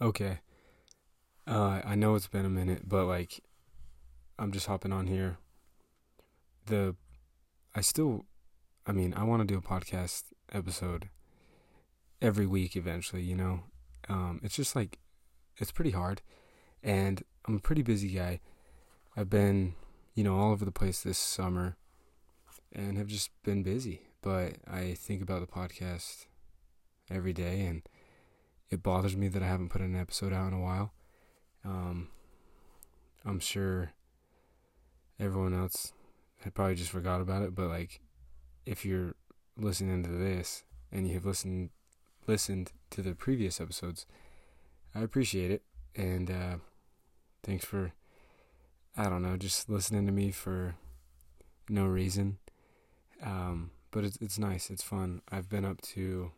Okay. Uh, I know it's been a minute, but like, I'm just hopping on here. The, I still, I mean, I want to do a podcast episode every week eventually, you know? Um, it's just like, it's pretty hard. And I'm a pretty busy guy. I've been, you know, all over the place this summer and have just been busy. But I think about the podcast every day and it bothers me that I haven't put an episode out in a while. Um, I'm sure everyone else had probably just forgot about it, but like, if you're listening to this and you have listened listened to the previous episodes, I appreciate it, and uh, thanks for I don't know just listening to me for no reason. Um, but it's it's nice, it's fun. I've been up to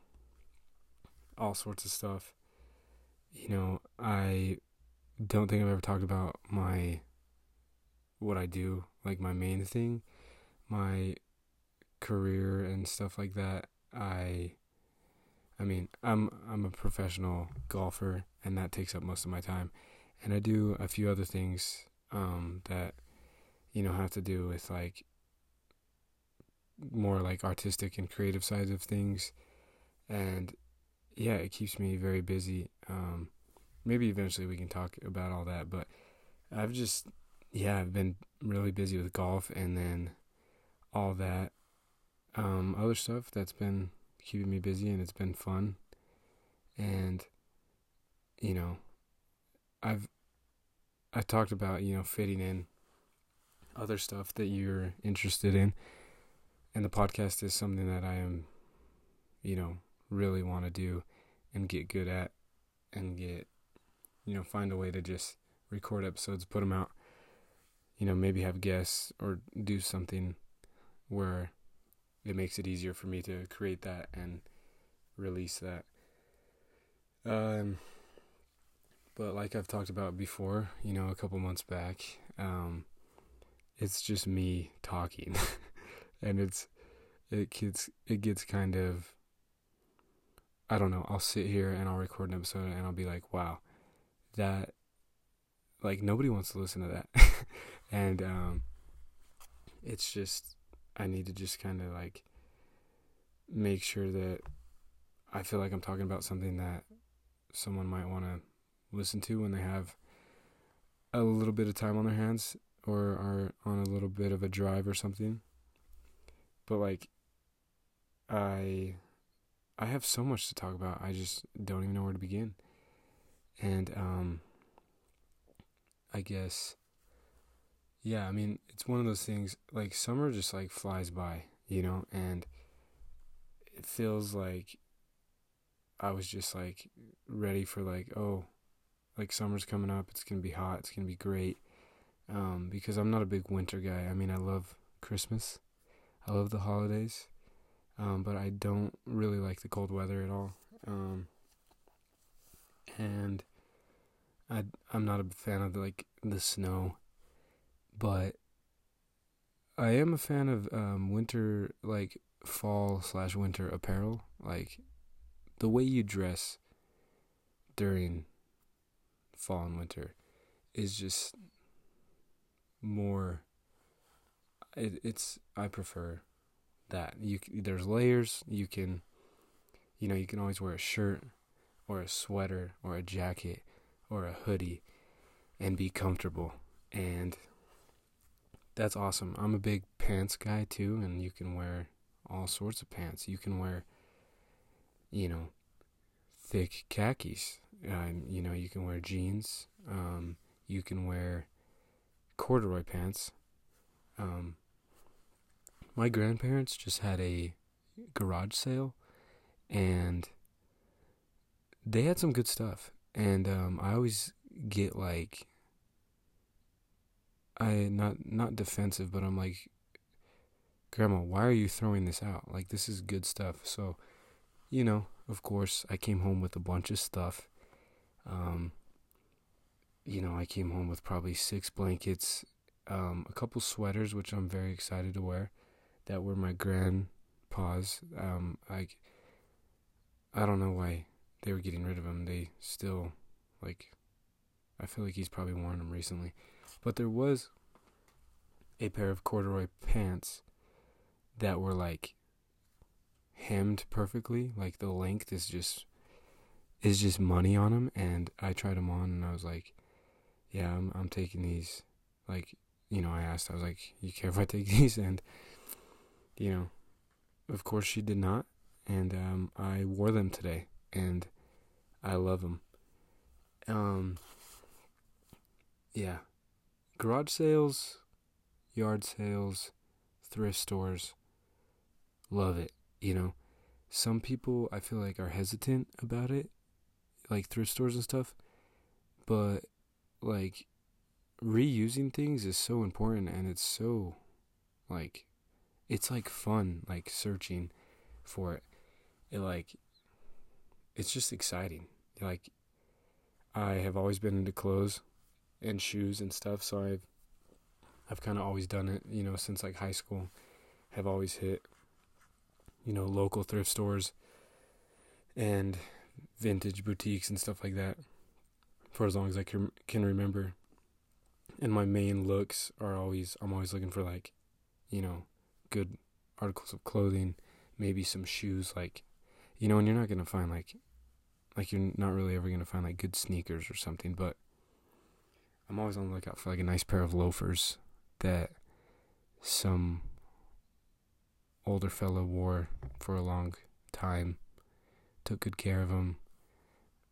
all sorts of stuff. You know, I don't think I've ever talked about my what I do, like my main thing, my career and stuff like that. I I mean, I'm I'm a professional golfer and that takes up most of my time. And I do a few other things um that you know have to do with like more like artistic and creative sides of things and yeah, it keeps me very busy. Um, maybe eventually we can talk about all that, but I've just, yeah, I've been really busy with golf and then all that um, other stuff that's been keeping me busy and it's been fun. And, you know, I've, I talked about, you know, fitting in other stuff that you're interested in. And the podcast is something that I am, you know, really want to do and get good at and get you know find a way to just record episodes put them out you know maybe have guests or do something where it makes it easier for me to create that and release that. Um but like I've talked about before you know a couple months back um it's just me talking and it's it gets it gets kind of I don't know, I'll sit here and I'll record an episode and I'll be like, wow, that, like, nobody wants to listen to that. and, um, it's just, I need to just kind of like make sure that I feel like I'm talking about something that someone might want to listen to when they have a little bit of time on their hands or are on a little bit of a drive or something. But like, I I have so much to talk about. I just don't even know where to begin. And um I guess yeah, I mean, it's one of those things like summer just like flies by, you know, and it feels like I was just like ready for like, oh, like summer's coming up, it's going to be hot, it's going to be great. Um because I'm not a big winter guy. I mean, I love Christmas. I love the holidays um, but I don't really like the cold weather at all. Um, and I I'm not a fan of the, like the snow, but I am a fan of um, winter like fall slash winter apparel, like the way you dress during fall and winter is just more. It, it's I prefer that you there's layers. You can you know you can always wear a shirt or a sweater or a jacket or a hoodie and be comfortable. And that's awesome. I'm a big pants guy too and you can wear all sorts of pants. You can wear you know thick khakis. Um, you know you can wear jeans. Um, you can wear corduroy pants. Um, my grandparents just had a garage sale and they had some good stuff. And um, i always get like i not not defensive but i'm like grandma why are you throwing this out? Like this is good stuff. So you know of course i came home with a bunch of stuff. Um, you know i came home with probably six blankets um, a couple sweaters which i'm very excited to wear that were my grandpa's. Um, I, I don't know why they were getting rid of them. They still Like, I feel like he's probably worn them recently. But there was a pair of corduroy pants that were like hemmed perfectly. Like the length is just is just money on them. And I tried them on, and I was like, "Yeah, I'm I'm taking these." Like, you know, I asked, I was like, "You care if I take these?" And you know, of course she did not. And um, I wore them today, and I love them. Um, yeah, garage sales, yard sales, thrift stores. Love it. You know, some people I feel like are hesitant about it, like thrift stores and stuff. But like reusing things is so important and it's so like it's like fun like searching for it. It like it's just exciting. Like I have always been into clothes and shoes and stuff, so I've I've kind of always done it, you know, since like high school. Have always hit you know, local thrift stores and vintage boutiques and stuff like that for as long as I can can remember. And my main looks are always I'm always looking for like, you know, good articles of clothing, maybe some shoes like you know, and you're not going to find like like you're not really ever going to find like good sneakers or something, but I'm always on the lookout for like a nice pair of loafers that some older fellow wore for a long time. Took good care of them.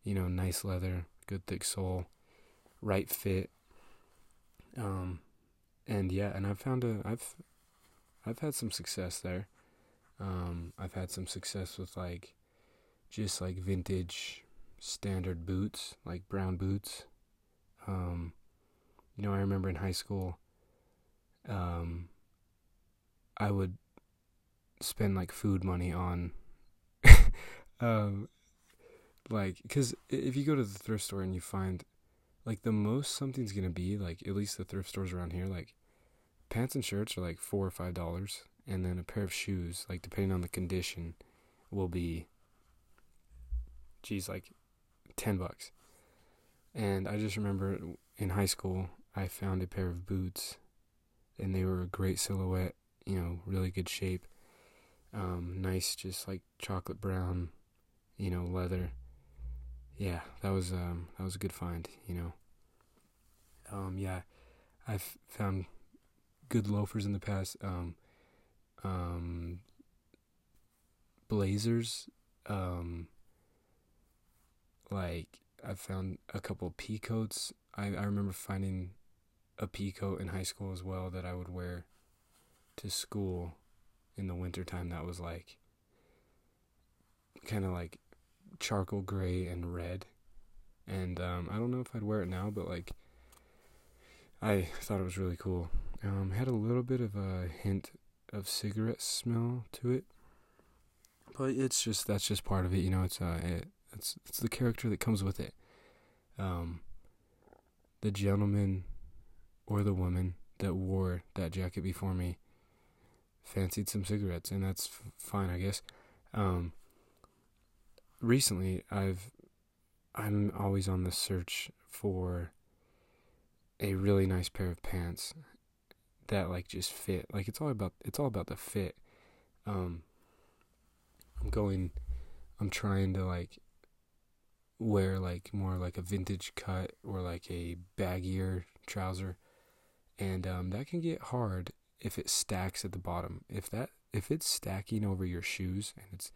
You know, nice leather, good thick sole, right fit. Um, and yeah, and I've found a I've I've had some success there. Um, I've had some success with like just like vintage standard boots, like brown boots. Um, you know, I remember in high school, um, I would spend like food money on um like cuz if you go to the thrift store and you find like the most something's to be like at least the thrift stores around here like pants and shirts are like 4 or 5 dollars and then a pair of shoes like depending on the condition will be geez like 10 bucks and i just remember in high school i found a pair of boots and they were a great silhouette you know really good shape um, nice, just like chocolate brown, you know, leather. Yeah, that was um, that was a good find. You know. Um, yeah, I've found good loafers in the past. Um, um, blazers. Um, like I found a couple pea coats. I I remember finding a pea coat in high school as well that I would wear to school in the wintertime that was like kind of like charcoal gray and red. And um, I don't know if I'd wear it now, but like I thought it was really cool. Um, had a little bit of a hint of cigarette smell to it, but it's just that's just part of it. You know, it's uh, it, it's it's the character that comes with it. Um, the gentleman or the woman that wore that jacket before me fancied some cigarettes, and that's f- fine, I guess. Um, recently, I've I'm always on the search for a really nice pair of pants that like just fit. Like it's all about it's all about the fit. Um, I'm going. I'm trying to like wear like more like a vintage cut or like a baggier trouser and um, that can get hard if it stacks at the bottom. If that if it's stacking over your shoes and it's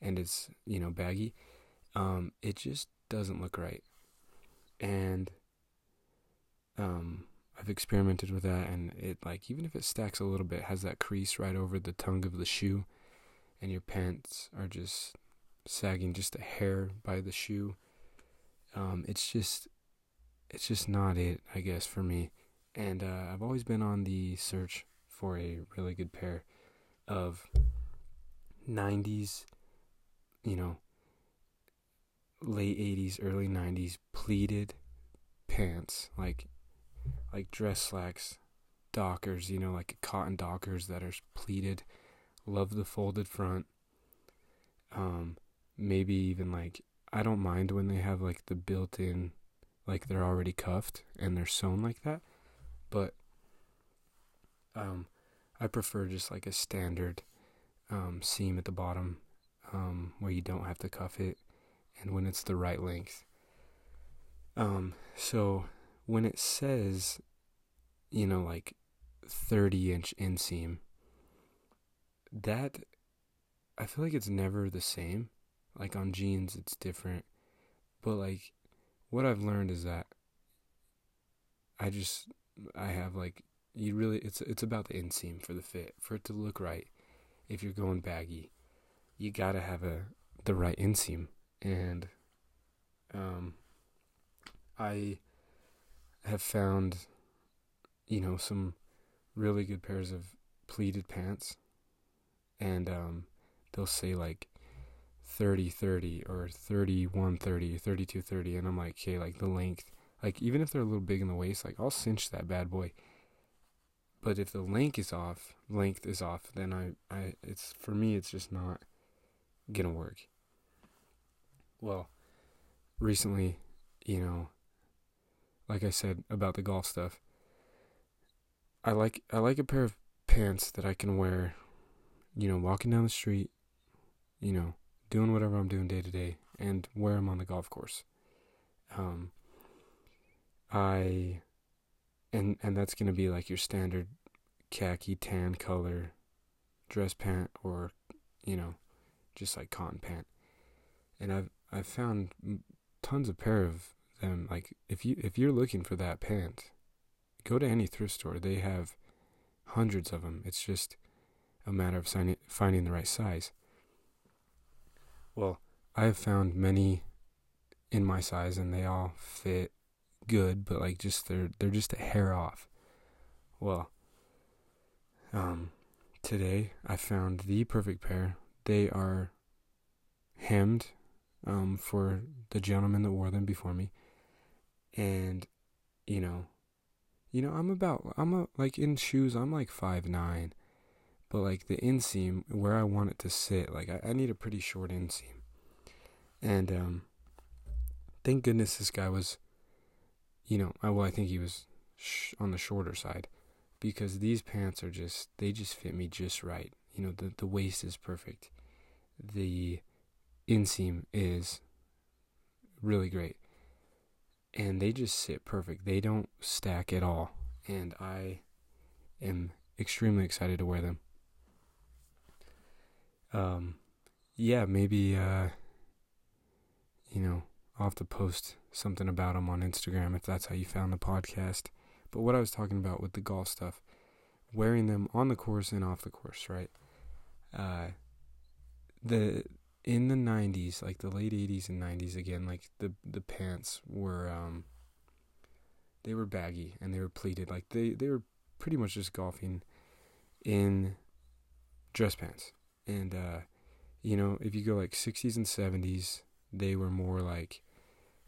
and it's you know baggy, um, it just doesn't look right. And um, I've experimented with that, and it like even if it stacks a little bit, has that crease right over the tongue of the shoe, and your pants are just sagging just a hair by the shoe. Um, it's just it's just not it, I guess, for me. And uh, I've always been on the search for a really good pair of 90s, you know, late 80s, early 90s pleated pants, like like dress slacks, dockers, you know, like cotton dockers that are pleated. Love the folded front. Um maybe even like I don't mind when they have like the built-in like they're already cuffed and they're sewn like that. But um, I prefer just like a standard um, seam at the bottom um, where you don't have to cuff it and when it's the right length. Um, so when it says, you know, like 30 inch inseam, that I feel like it's never the same. Like on jeans, it's different. But like, what I've learned is that I just, I have like, you really, it's, it's about the inseam for the fit, for it to look right. If you're going baggy, you gotta have a, the right inseam. And, um, I have found, you know, some really good pairs of pleated pants. And, um, they'll say like 30 30 or 31 30 32 30 and i'm like okay like the length like even if they're a little big in the waist like i'll cinch that bad boy. But if the length is off length is off then i i it's for me it's just not gonna work. Well recently you know like i said about the golf stuff i like i like a pair of pants that i can wear you know walking down the street you know, doing whatever I'm doing day to day and wear I'm on the golf course. Um, I, and and that's gonna be like your standard khaki tan color dress pant or, you know, just like cotton pant. And I've I've found tons of pair of them. Like if you if you're looking for that pant, go to any thrift store. They have hundreds of them. It's just a matter of finding the right size. Well, I have found many in my size and they all fit good, but like just they're they're just a hair off. Well, um today I found the perfect pair. They are hemmed um for the gentleman that wore them before me. And you know, you know, I'm about I'm a like in shoes, I'm like five nine but like the inseam where I want it to sit, like I, I need a pretty short inseam. And um, thank goodness this guy was, you know, I, well I think he was sh- on the shorter side, because these pants are just they just fit me just right. You know, the the waist is perfect, the inseam is really great, and they just sit perfect. They don't stack at all, and I am extremely excited to wear them um, yeah, maybe, uh, you know, I'll have to post something about them on Instagram if that's how you found the podcast. But what I was talking about with the golf stuff, wearing them on the course and off the course, right? Uh, the in the 90s, like the late 80s and 90s again, like the the pants were um they were baggy and they were pleated. Like they they were pretty much just golfing in dress pants. And uh, you know, if you go like 60s and 70s, they were more like,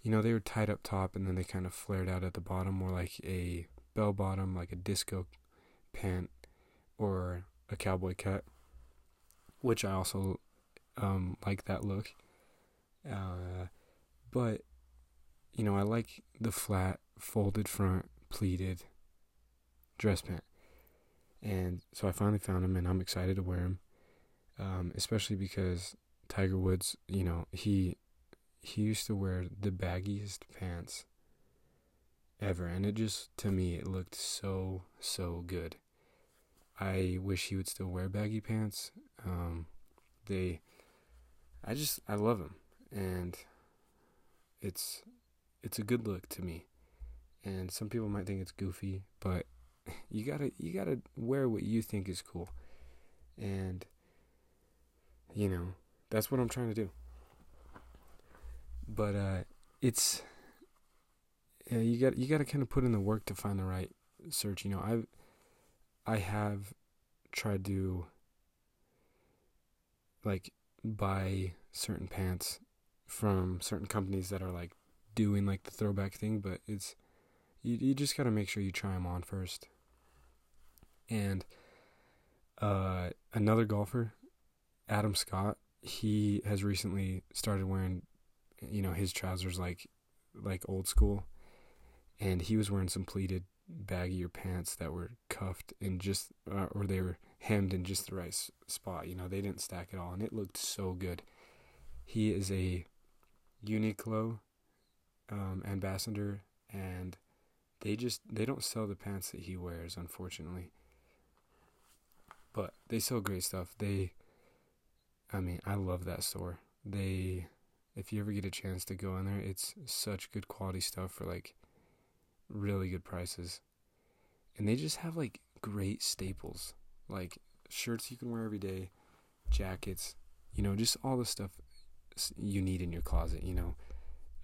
you know, they were tied up top and then they kind of flared out at the bottom, more like a bell bottom, like a disco pant or a cowboy cut, which I also um, like that look. Uh, but you know, I like the flat, folded front, pleated dress pant, and so I finally found them, and I'm excited to wear them um, especially because Tiger Woods, you know, he he used to wear the baggiest pants ever, and it just to me it looked so so good. I wish he would still wear baggy pants. Um, they, I just I love them, and it's it's a good look to me. And some people might think it's goofy, but you gotta you gotta wear what you think is cool, and you know, that's what I'm trying to do. But uh, it's yeah, you got you got to kind of put in the work to find the right search. You know, I've I have tried to like buy certain pants from certain companies that are like doing like the throwback thing, but it's you you just got to make sure you try them on first. And uh, another golfer Adam Scott, he has recently started wearing, you know, his trousers like like old school, and he was wearing some pleated baggier pants that were cuffed and just uh, or they were hemmed in just the right spot. You know, they didn't stack at all, and it looked so good. He is a Uniqlo um, ambassador, and they just they don't sell the pants that he wears, unfortunately. But they sell great stuff. They, I mean, I love that store. They, if you ever get a chance to go in there, it's such good quality stuff for like really good prices. And they just have like great staples, like shirts you can wear every day, jackets, you know, just all the stuff you need in your closet, you know,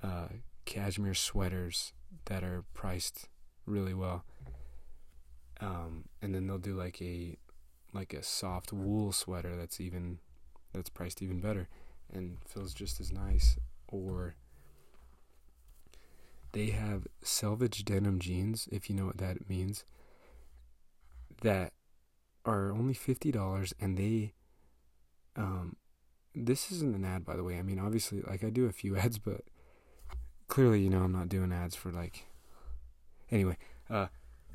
uh, cashmere sweaters that are priced really well. Um, and then they'll do like a like a soft wool sweater that's even that's priced even better and feels just as nice or they have selvage denim jeans if you know what that means that are only $50 and they um this isn't an ad by the way. I mean obviously like i do a few ads but clearly you know i'm not doing ads for like anyway uh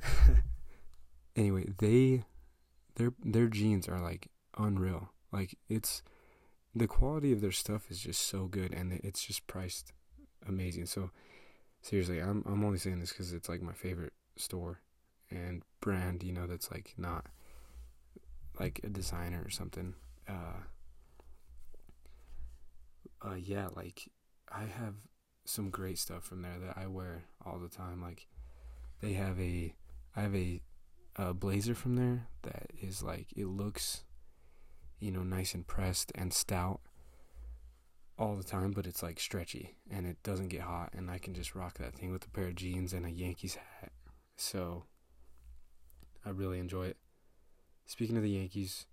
anyway they their their jeans are like unreal. Like it's the quality of their stuff is just so good and it's just priced amazing. So seriously i'm i'm only saying this cuz it's like my favorite store and brand you know that's like not like a designer or something uh uh yeah like i have some great stuff from there that i wear all the time like they have a i have a, a blazer from there that is like it looks you know nice and pressed and stout all the time but it's like stretchy and it doesn't get hot and i can just rock that thing with a pair of jeans and a yankees hat. So i really enjoy it speaking of the yankees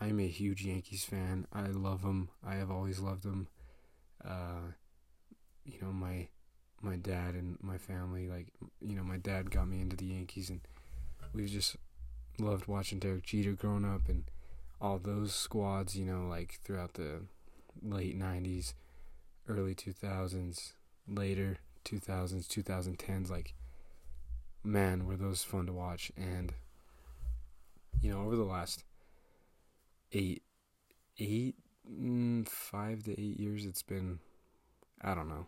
i'm a huge yankees fan. I love them i have always loved them uh, you know my my dad and my family like you know my dad got me into the Yankees and we've just loved watching Derek Jeter growing up and all those squads you know like throughout the late 90s early 2000s later 2000s 2010s like man were those fun to watch. And you know over the last eight eight mm, five to eight years it's been i don't know.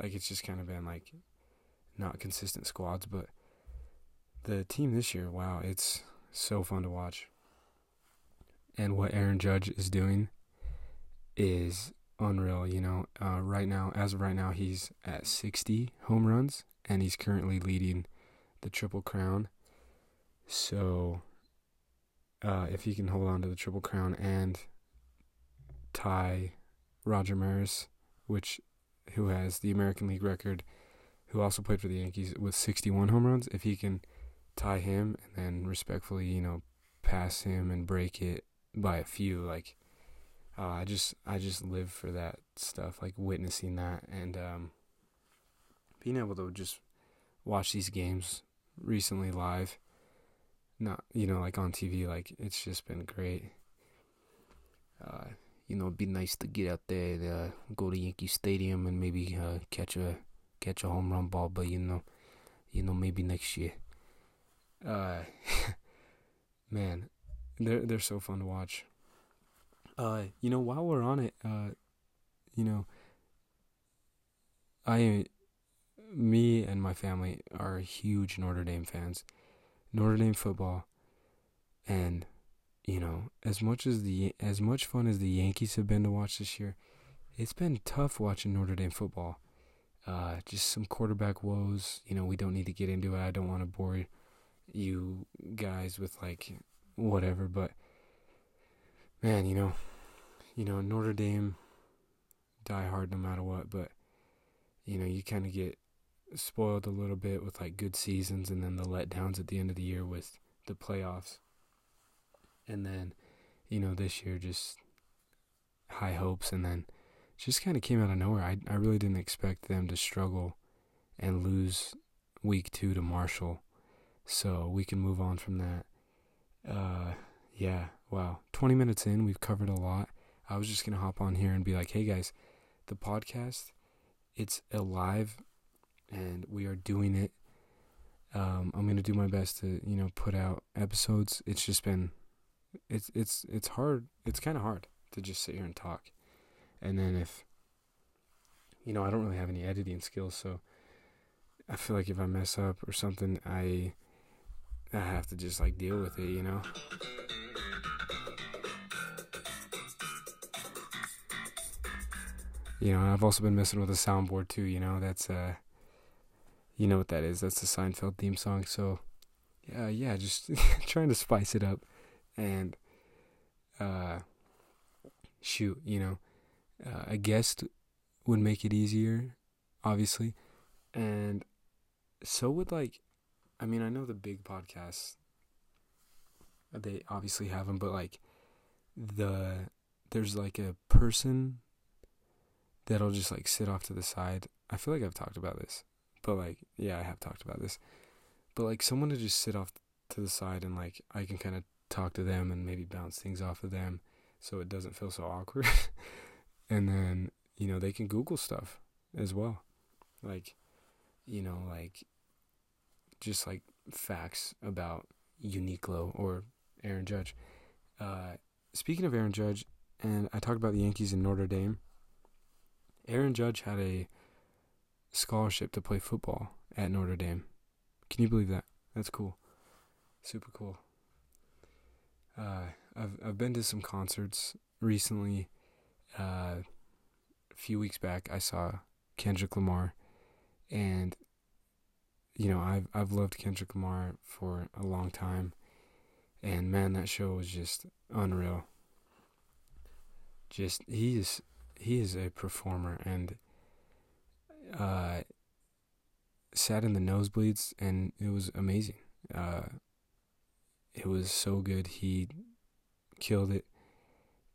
Like it's just kind of been like not consistent squads but the team this year wow it's so fun to watch. And what aaron judge is doing is unreal you know? Uh, right now as of right now he's at 60 home runs and he's currently leading the triple crown. So uh, if he can hold on to the triple crown and tie Roger Maris, which who has the American League record, who also played for the Yankees with 61 home runs. If he can tie him and then respectfully, you know, pass him and break it by a few, like uh, I just I just live for that stuff, like witnessing that and um, being able to just watch these games recently live. Not you know like on TV, like it's just been great. Uh, you know, it'd be nice to get out there, and, uh, go to Yankee Stadium, and maybe uh, catch a catch a home run ball. But you know, you know, maybe next year. Uh, man, they're they're so fun to watch. Uh, you know, while we're on it, uh, you know, I, me and my family are huge Notre Dame fans, Notre Dame football, and you know, as much as the as much fun as the Yankees have been to watch this year, it's been tough watching Notre Dame football. Uh, just some quarterback woes. You know, we don't need to get into it. I don't want to bore you guys with like whatever, but man, you know, you know Notre Dame die hard no matter what, but you know you kind of get spoiled a little bit with like good seasons and then the letdowns at the end of the year with the playoffs. And then you know this year just high hopes and then just kind of came out of nowhere. I I really didn't expect them to struggle and lose week 2 to Marshall. So we can move on from that. Uh yeah wow. 20 minutes in we've covered a lot. I was just going to hop on here and be like hey guys the podcast it's alive and we are doing it Um, I'm gonna do my best to you know put out episodes. It's just been it's it's it's hard. It's kind of hard to just sit here and talk, and then if you know I don't really have any editing skills, so I feel like if I mess up or something, I I have to just like deal with it, you know. You know, I've also been messing with a soundboard too. You know, that's uh, you know what that is? That's the Seinfeld theme song. So, yeah, yeah, just trying to spice it up, and uh, shoot, you know, uh, a guest would make it easier, obviously, and so would like, I mean, I know the big podcasts, they obviously have them, but like, the there's like a person that'll just like sit off to the side. I feel like I've talked about this, but like, yeah, I have talked about this. But like, someone to just sit off to the side and like, I can kind of talk to them and maybe bounce things off of them so it doesn't feel so awkward. and then, you know, they can Google stuff as well. Like, you know, like, just like facts about Uniqlo or Aaron Judge. Uh, speaking of Aaron Judge, and I talked about the Yankees in Notre Dame. Aaron Judge had a scholarship to play football at Notre Dame. Can you believe that? That's cool. Super cool. Uh, I've I've been to some concerts recently. Uh, a few weeks back, I saw Kendrick Lamar, and you know I've I've loved Kendrick Lamar for a long time, and man, that show was just unreal. Just he is he is a performer and uh, sat in the nosebleeds and it was amazing. Uh, it was so good. He killed it,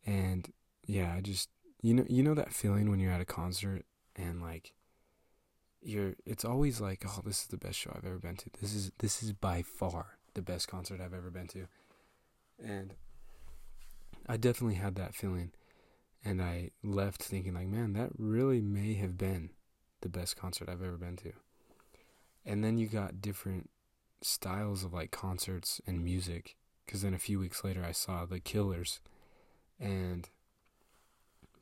and yeah, I just you know you know that feeling when you're at a concert and like you're it's always like oh this is the best show I've ever been to. This is this is by far the best concert I've ever been to, and I definitely had that feeling and I left thinking like, man, that really may have been the best concert I've ever been to. And then you got different styles of like concerts and music because then a few weeks later I saw The Killers and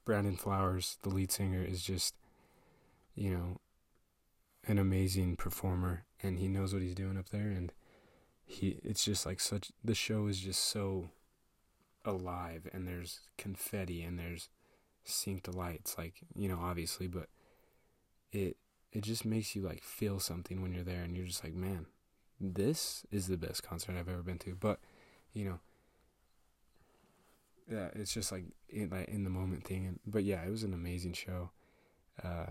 Brandon Flowers, the lead singer, is just, you know, an amazing performer and he knows what he's doing up there and he it's just like such the show is just so alive and there's confetti and there's synced lights like you know obviously but it it just makes you like feel something when you're there and you're just like man this is the best concert I've ever been to but you know yeah it's just like in like in the moment thing and but yeah it was an amazing show uh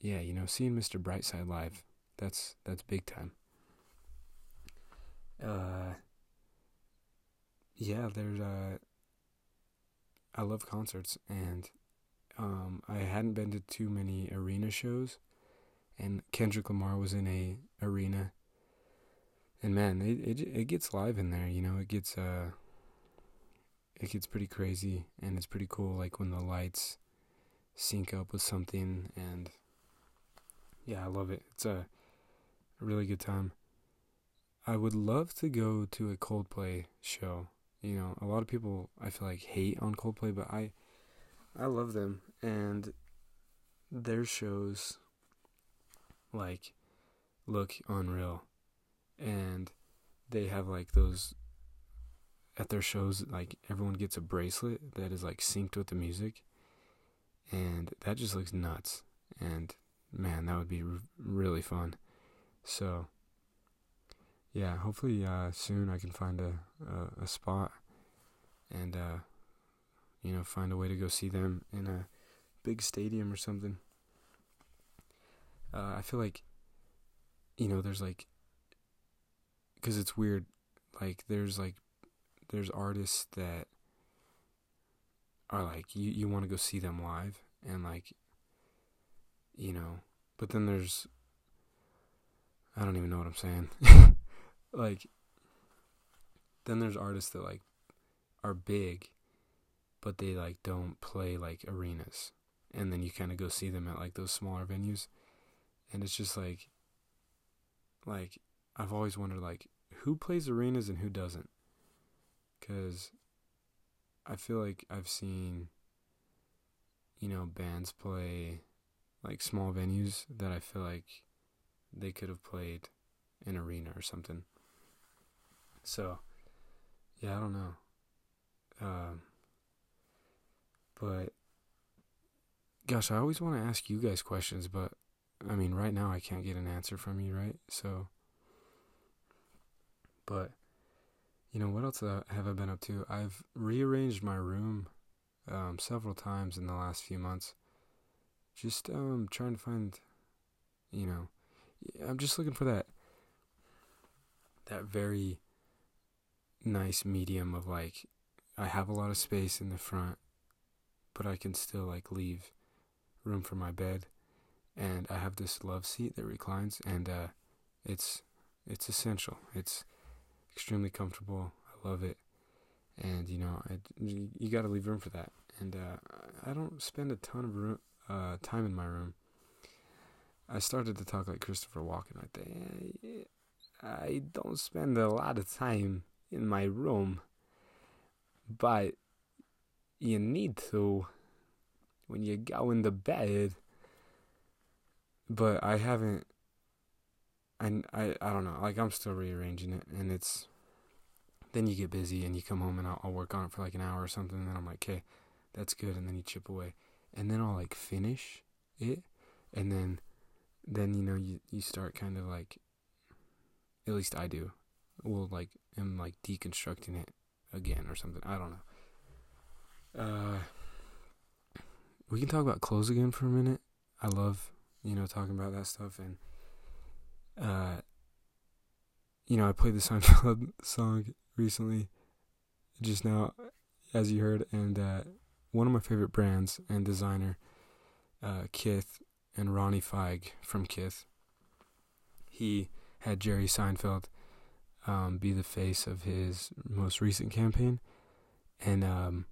yeah you know seeing Mr. Brightside live that's that's big time uh yeah, there's uh I love concerts and um I hadn't been to too many arena shows and Kendrick Lamar was in a arena and man, it it it gets live in there, you know, it gets uh it gets pretty crazy and it's pretty cool like when the lights sync up with something and yeah, I love it. It's a really good time. I would love to go to a Coldplay show you know, a lot of people I feel like hate on Coldplay, but I I love them and their shows like look unreal. And they have like those at their shows like everyone gets a bracelet that is like synced with the music and that just looks nuts and man that would be r- really fun so yeah, hopefully uh, soon I can find a, a, a spot and uh, you know find a way to go see them in a big stadium or something. Uh, I feel like you know there's like because it's weird like there's like there's artists that are like you you want to go see them live and like you know but then there's I don't even know what I'm saying like then there's artists that like are big but they like don't play like arenas and then you kind of go see them at like those smaller venues and it's just like like I've always wondered like who plays arenas and who doesn't. Cuz I feel like I've seen you know bands play like small venues that I feel like they could have played an arena or something. So, yeah, I don't know. Um, but gosh, I always want to ask you guys questions, but I mean, right now I can't get an answer from you, right? So, but you know, what else have I been up to? I've rearranged my room um, several times in the last few months. Just um, trying to find, you know, I'm just looking for that that very nice medium of like I have a lot of space in the front, but I can still like leave room for my bed, and I have this love seat that reclines, and uh, it's it's essential. It's extremely comfortable. I love it, and you know, I, you got to leave room for that. And uh, I don't spend a ton of room, uh, time in my room. I started to talk like Christopher Walken right there. I don't spend a lot of time in my room, but you need to when you go into bed. But I haven't. And I, I don't know. Like, I'm still rearranging it, and it's. Then you get busy and you come home and I'll, I'll work on it for like an hour or something, and then I'm like, okay, that's good. And then you chip away. And then I'll like finish it, and then then you know you you start kind of like at least I do. Will like am like deconstructing it again or something. I don't know. Uh we can talk about clothes again for a minute. I love, you know, talking about that stuff and uh you know, I played the Seinfeld song recently just now as you heard and uh one of my favorite brands and designer uh Kith and Ronnie Fieg from Kith. He had Jerry Seinfeld um, be the face of his most recent campaign, and um,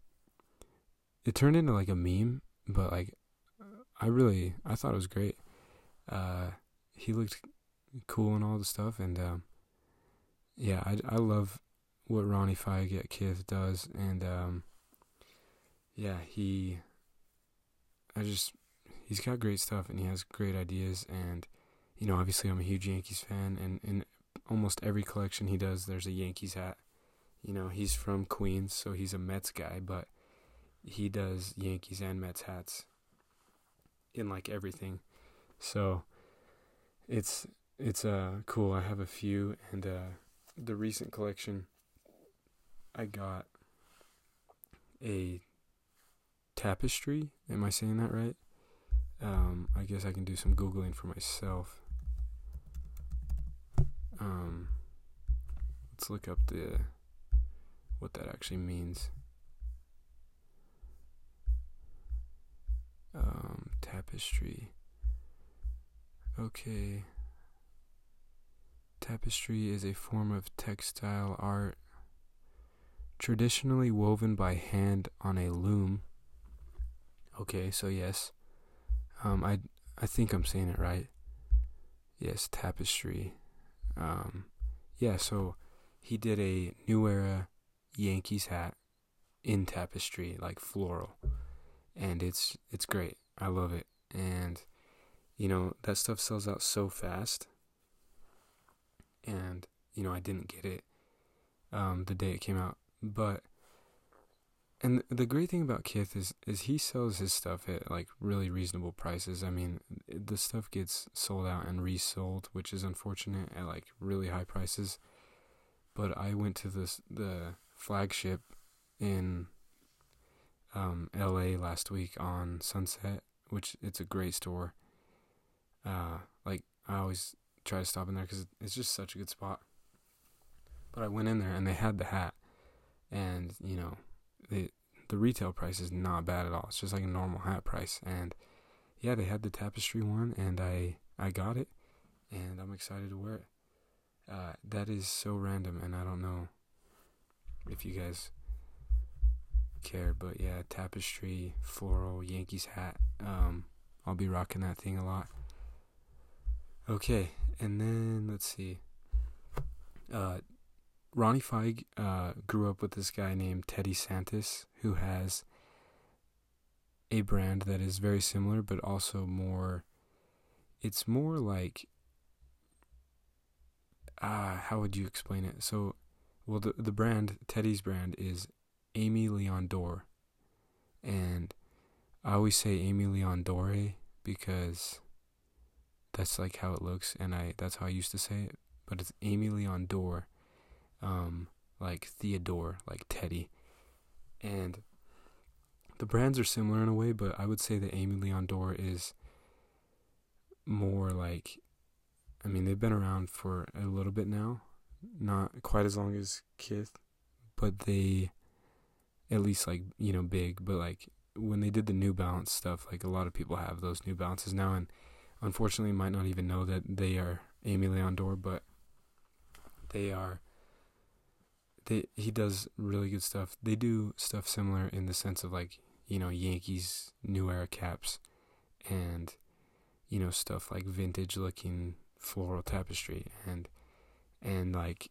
it turned into like a meme. But like, I really I thought it was great. Uh, he looked cool and all the stuff, and um, yeah, I I love what Ronnie Fieg at Kith does, and um, yeah, he. I just he's got great stuff and he has great ideas and you know obviously I'm a huge Yankees fan and in almost every collection he does there's a Yankees hat. You know, he's from Queens, so he's a Mets guy, but he does Yankees and Mets hats in like everything. So it's it's uh cool. I have a few and uh the recent collection I got a tapestry. Am I saying that right? Um, I guess I can do some googling for myself. Um, let's look up the what that actually means. Um, tapestry. Okay. Tapestry is a form of textile art traditionally woven by hand on a loom. Okay, so yes, um, I I think I'm saying it right. Yes, tapestry. Um, yeah, so he did a new era Yankees hat in tapestry, like floral, and it's it's great. I love it, and you know that stuff sells out so fast. And you know I didn't get it um, the day it came out, but and the great thing about Kith is is he sells his stuff at like really reasonable prices. I mean, the stuff gets sold out and resold, which is unfortunate at like really high prices. But I went to this the flagship in um, L.A. last week on Sunset, which it's a great store. Uh, like I always try to stop in there because it's just such a good spot. But I went in there and they had the hat, and you know the the retail price is not bad at all. It's just like a normal hat price. And yeah, they had the tapestry one, and I I got it, and I'm excited to wear it. Uh, that is so random, and I don't know if you guys care, but yeah, tapestry, floral, Yankees hat. Um, I'll be rocking that thing a lot. Okay, and then let's see. uh, Ronnie Fieg uh, grew up with this guy named Teddy Santis, who has a brand that is very similar, but also more. It's more like. Ah, uh, how would you explain it? So, well, the the brand Teddy's brand is Aimé Leon Dore, and I always say Amy Leon Dore because that's like how it looks, and I that's how I used to say it. But it's Amy Leon Dore, um, like Theodore, like Teddy, and the brands are similar in a way, but I would say that Amy Leon Dore is more like, I mean, they've been around for a little bit now, not quite as long as Kith, but they, at least like you know big, but like when they did the New Balance stuff, like a lot of people have those New Balances now, and unfortunately might not even know that they are Aimé Leon Dore, but they are they he does really good stuff. They do stuff similar in the sense of like, you know, Yankees new era caps and you know, stuff like vintage looking floral tapestry and and like,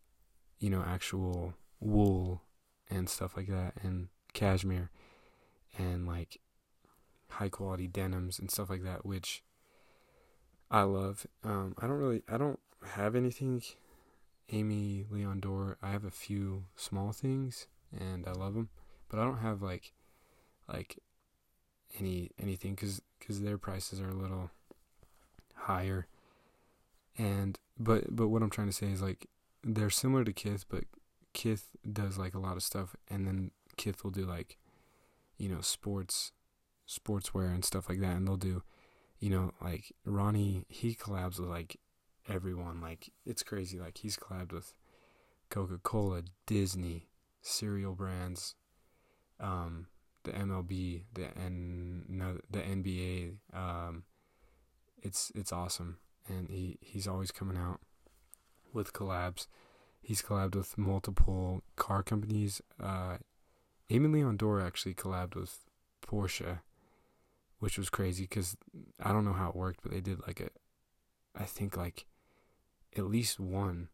you know, actual wool and stuff like that and cashmere and like high quality denims and stuff like that, which I love. Um, I don't really, I don't have anything Aimé Leon Dore. I have a few small things and I love them, but I don't have like, like any anything because because their prices are a little higher. And but but what I'm trying to say is like they're similar to Kith, but Kith does like a lot of stuff, and then Kith will do like, you know, sports, sportswear and stuff like that, and they'll do, you know, like Ronnie he collabs with like everyone. Like it's crazy. Like he's collabed with Coca Cola, Disney, cereal brands, um, the MLB, the N, no, the NBA. Um, it's it's awesome, and he he's always coming out with collabs. He's collabed with multiple car companies. Uh, Aimé Leon actually collabed with Porsche, which was crazy because I don't know how it worked, but they did like a, I think like at least one,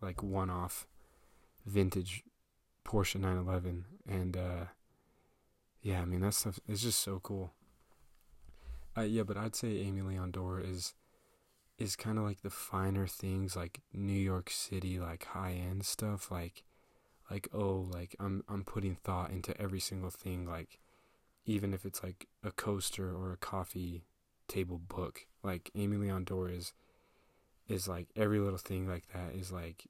like one off vintage Porsche 911. And uh, yeah, I mean, that stuff is just so cool. Uh, yeah, but I'd say Aimé Leon Dore is is kind of like the finer things like New York City like high end stuff like like oh like I'm I'm putting thought into every single thing like even if it's like a coaster or a coffee table book. Like Aimé Leon Dore is is like every little thing like that is like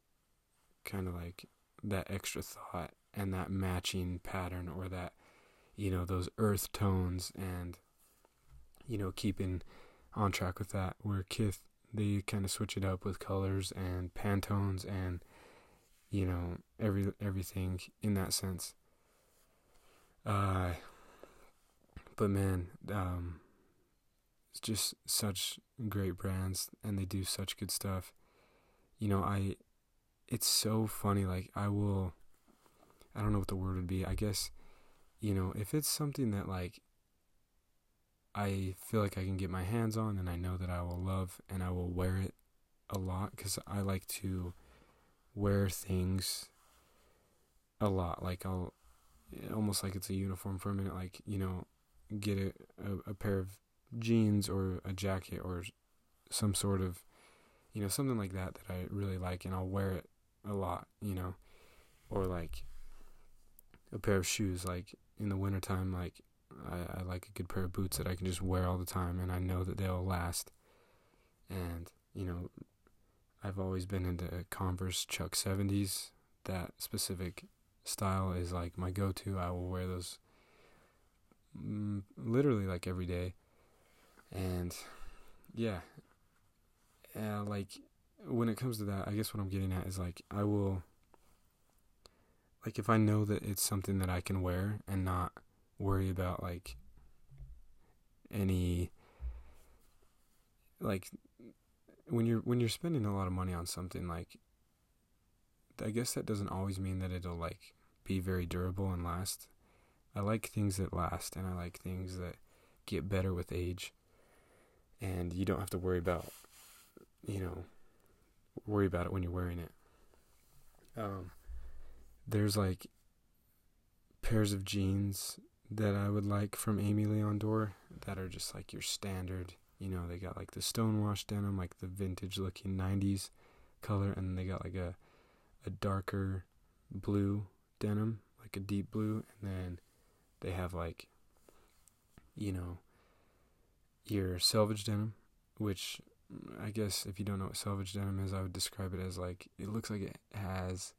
kind of like that extra thought and that matching pattern or that you know those earth tones and you know keeping on track with that. Where kith they kind of switch it up with colors and pantones and you know every everything in that sense uh but man um it's just such great brands and they do such good stuff. You know, I it's so funny like I will I don't know what the word would be. I guess you know, if it's something that like I feel like I can get my hands on and I know that I will love and I will wear it a lot cuz I like to wear things a lot. Like I'll almost like it's a uniform for a minute like, you know, get a, a, a pair of jeans or a jacket or some sort of you know something like that that I really like and I'll wear it a lot you know or like a pair of shoes like in the wintertime like I, I like a good pair of boots that I can just wear all the time and I know that they'll last. And you know I've always been into Converse Chuck 70s that specific style is like my go-to. I will wear those mm, literally like every day. And yeah, uh, like when it comes to that, I guess what I'm getting at is like I will like if I know that it's something that I can wear and not worry about like any like when you're when you're spending a lot of money on something like I guess that doesn't always mean that it'll like be very durable and last. I like things that last and I like things that get better with age and you don't have to worry about you know worry about it when you're wearing it Um, there's like pairs of jeans that I would like from Aimé Leon Dore that are just like your standard. You know, they got like the stonewash denim, like the vintage looking 90s color, and they got like a a darker blue denim, like a deep blue, and then they have like you know your selvage denim, which I guess if you don't know what selvage denim is, I would describe it as like it looks like it has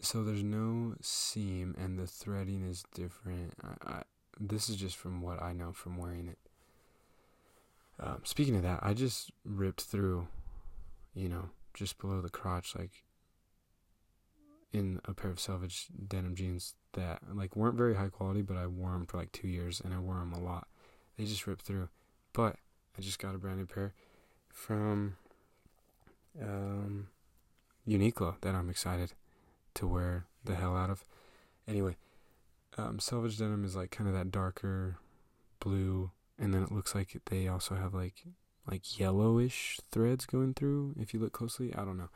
so there's no seam and the threading is different. I, I, this is just from what I know from wearing it. Um, speaking of that, I just ripped through, you know, just below the crotch, like in a pair of selvage denim jeans that like weren't very high quality, but I wore them for like two years and I wore them a lot. They just ripped through, but I just got a brand new pair from um, Uniqlo that I'm excited to wear the hell out of. Anyway, um, selvage denim is like kind of that darker blue, and then it looks like they also have like like yellowish threads going through. If you look closely, I don't know.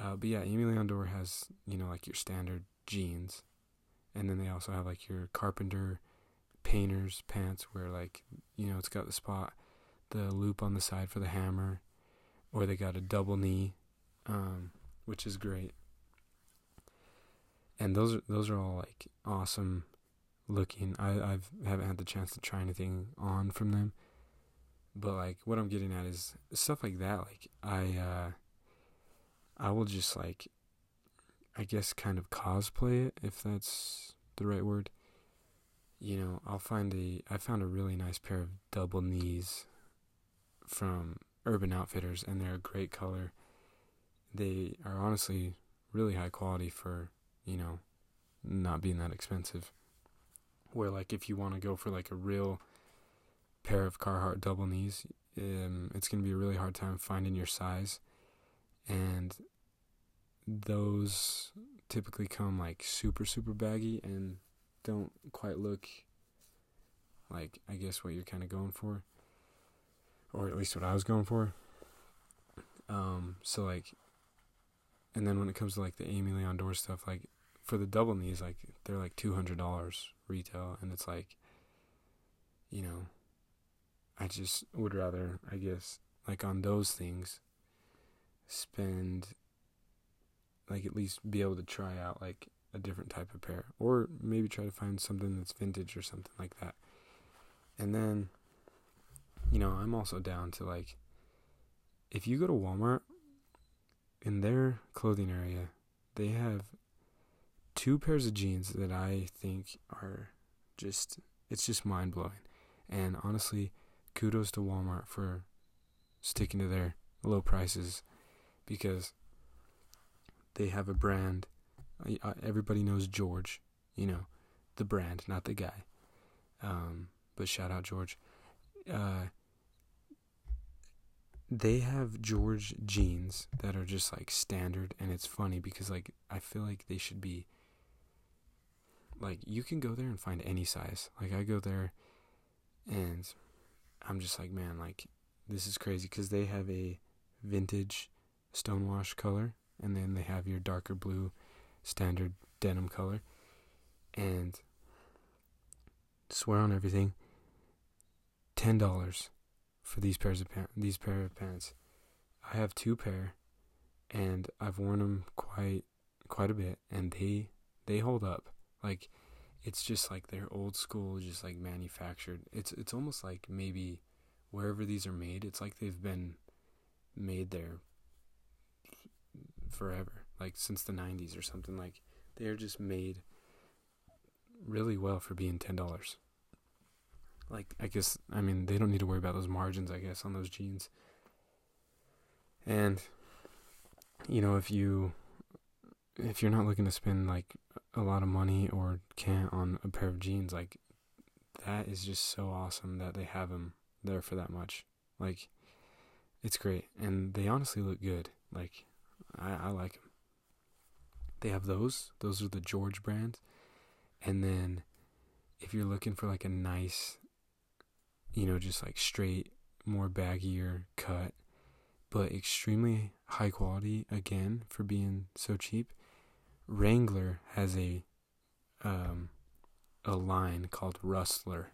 Uh, but yeah, Aimé Leon Dore has you know like your standard jeans, and then they also have like your carpenter painter's pants where like you know it's got the spot, the loop on the side for the hammer, or they got a double knee, um, which is great and those are those are all like awesome looking. I I've haven't had the chance to try anything on from them, but like what I'm getting at is stuff like that. Like I uh, I will just like I guess kind of cosplay it if that's the right word. You know, I'll find a I found a really nice pair of double knees from Urban Outfitters and they're a great color. They are honestly really high quality for you know, not being that expensive. Where like if you want to go for like a real pair of Carhartt double knees, um, it's gonna be a really hard time finding your size, and those typically come like super super baggy and don't quite look like I guess what you're kind of going for, or at least what I was going for. Um, so like and then when it comes to like the Aimé Leon Dore stuff, like for the double knees, like they're like two hundred dollars retail, and it's like, you know, I just would rather, I guess, like on those things, spend like at least be able to try out like a different type of pair, or maybe try to find something that's vintage or something like that, and then, you know, I'm also down to like, if you go to Walmart in their clothing area, they have two pairs of jeans that I think are just it's just mind blowing. And honestly, kudos to Walmart for sticking to their low prices because they have a brand. Everybody knows George, you know, the brand, not the guy. Um, but shout out George. Uh, they have George jeans that are just like standard, and it's funny because like I feel like they should be like you can go there and find any size. Like I go there, and I'm just like, man, like this is crazy because they have a vintage stonewash color, and then they have your darker blue standard denim color, and swear on everything, ten dollars for these pairs of pants. These pair of pants, I have two pair, and I've worn them quite quite a bit, and they they hold up. Like it's just like they're old school, just like manufactured. It's it's almost like maybe wherever these are made, it's like they've been made there forever, like since the 90s or something like they're just made really well for being $10 like I guess I mean they don't need to worry about those margins I guess on those jeans. And you know if you if you're not looking to spend like a lot of money or can't on a pair of jeans like that is just so awesome that they have them there for that much. Like it's great and they honestly look good. Like I I like them. They have those. Those are the George brands. And then if you're looking for like a nice you know, just like straight, more baggier cut. but extremely high quality again for being so cheap. Wrangler has a um, a line called Rustler.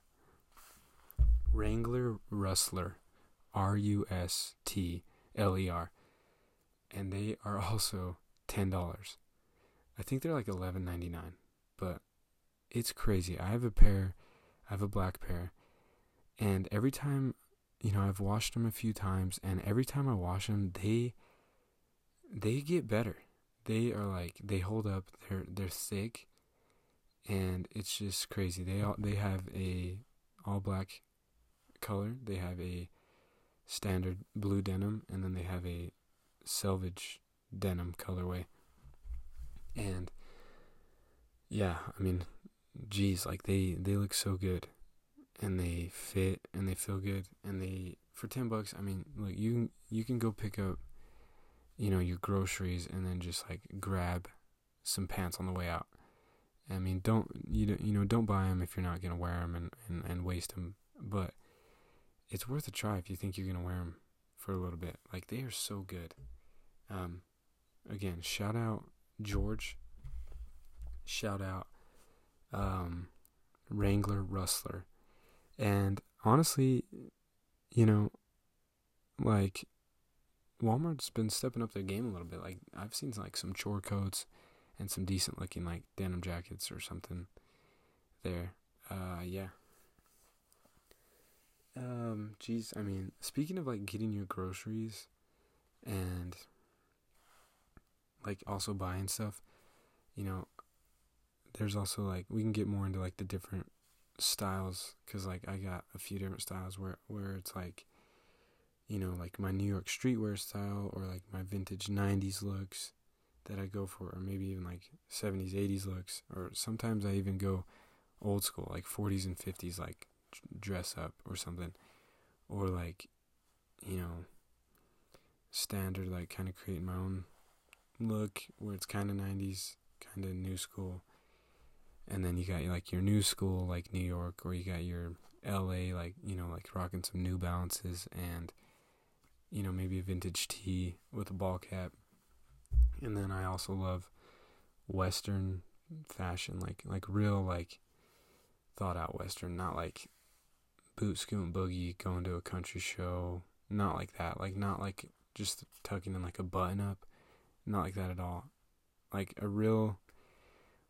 Wrangler Rustler, R U S T L E R, and they are also ten dollars. I think they're like eleven ninety nine, but it's crazy. I have a pair, I have a black pair, and every time, you know, I've washed them a few times, and every time I wash them, they they get better. They are like they hold up. They're they're thick, and it's just crazy. They all they have a all black color. They have a standard blue denim, and then they have a selvage denim colorway. And yeah, I mean, geez, like they they look so good, and they fit and they feel good, and they for ten bucks. I mean, look, you you can go pick up, you know, your groceries and then just like grab some pants on the way out. I mean, don't you don't, you know don't buy them if you're not gonna wear them and, and, and waste them. But it's worth a try if you think you're gonna wear them for a little bit. Like they are so good. Um, again, shout out George. Shout out um, Wrangler Rustler. And honestly, you know, like Walmart's been stepping up their game a little bit. Like I've seen like some chore coats and some decent looking like denim jackets or something there. Uh yeah. Um I mean, speaking of like getting your groceries and like also buying stuff, you know, there's also like we can get more into like the different styles cuz like I got a few different styles where where it's like you know, like my New York streetwear style or like my vintage 90s looks that I go for or maybe even like 70s 80s looks or sometimes I even go old school like 40s and 50s like dress up or something. Or like you know standard like kind of creating my own look where it's kind of 90s kind of new school. And then you got like your new school like New York or you got your LA like you know like rocking some New Balances and you know maybe a vintage tee with a ball cap. And then I also love western fashion like like real like thought out western not like boot scoot boogie going to a country show not like that like not like just tucking in like a button up not like that at all. Like a real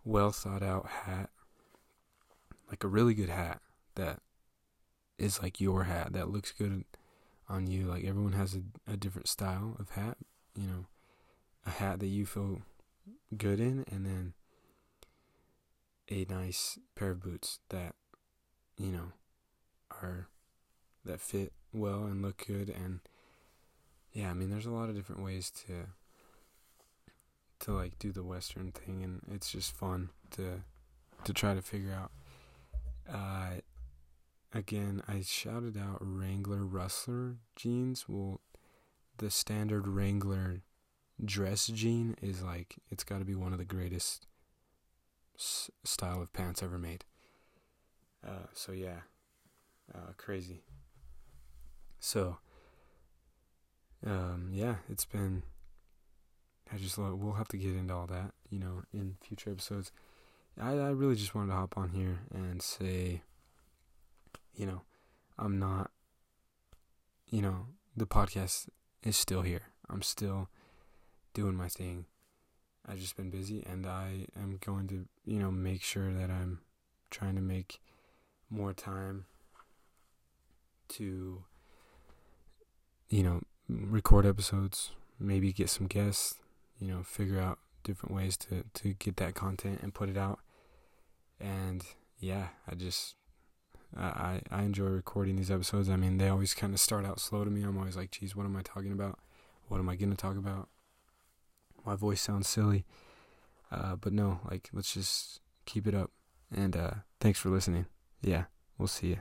well thought out hat, like a really good hat that is like your hat that looks good on you. Like everyone has a, a different style of hat, you know, a hat that you feel good in, and then a nice pair of boots that, you know, are that fit well and look good and yeah, I mean there's a lot of different ways to to like do the western thing and it's just fun to to try to figure out uh again i shouted out wrangler rustler jeans. Well the standard wrangler dress jean is like it's got to be one of the greatest s- style of pants ever made. Uh so yeah. Uh crazy. So um yeah it's been I just love, we'll have to get into all that, you know, in future episodes. I, I really just wanted to hop on here and say, you know, I'm not, you know, the podcast is still here. I'm still doing my thing. I've just been busy and I am going to, you know, make sure that I'm trying to make more time to, you know, record episodes, maybe get some guests, you know, figure out different ways to, to get that content and put it out. And yeah, I just I I enjoy recording these episodes. I mean, they always kind of start out slow to me. I'm always like, "Geez, what am I talking about? What am I gonna talk about?" My voice sounds silly, uh, but no, like let's just keep it up. And uh, thanks for listening. Yeah, we'll see you.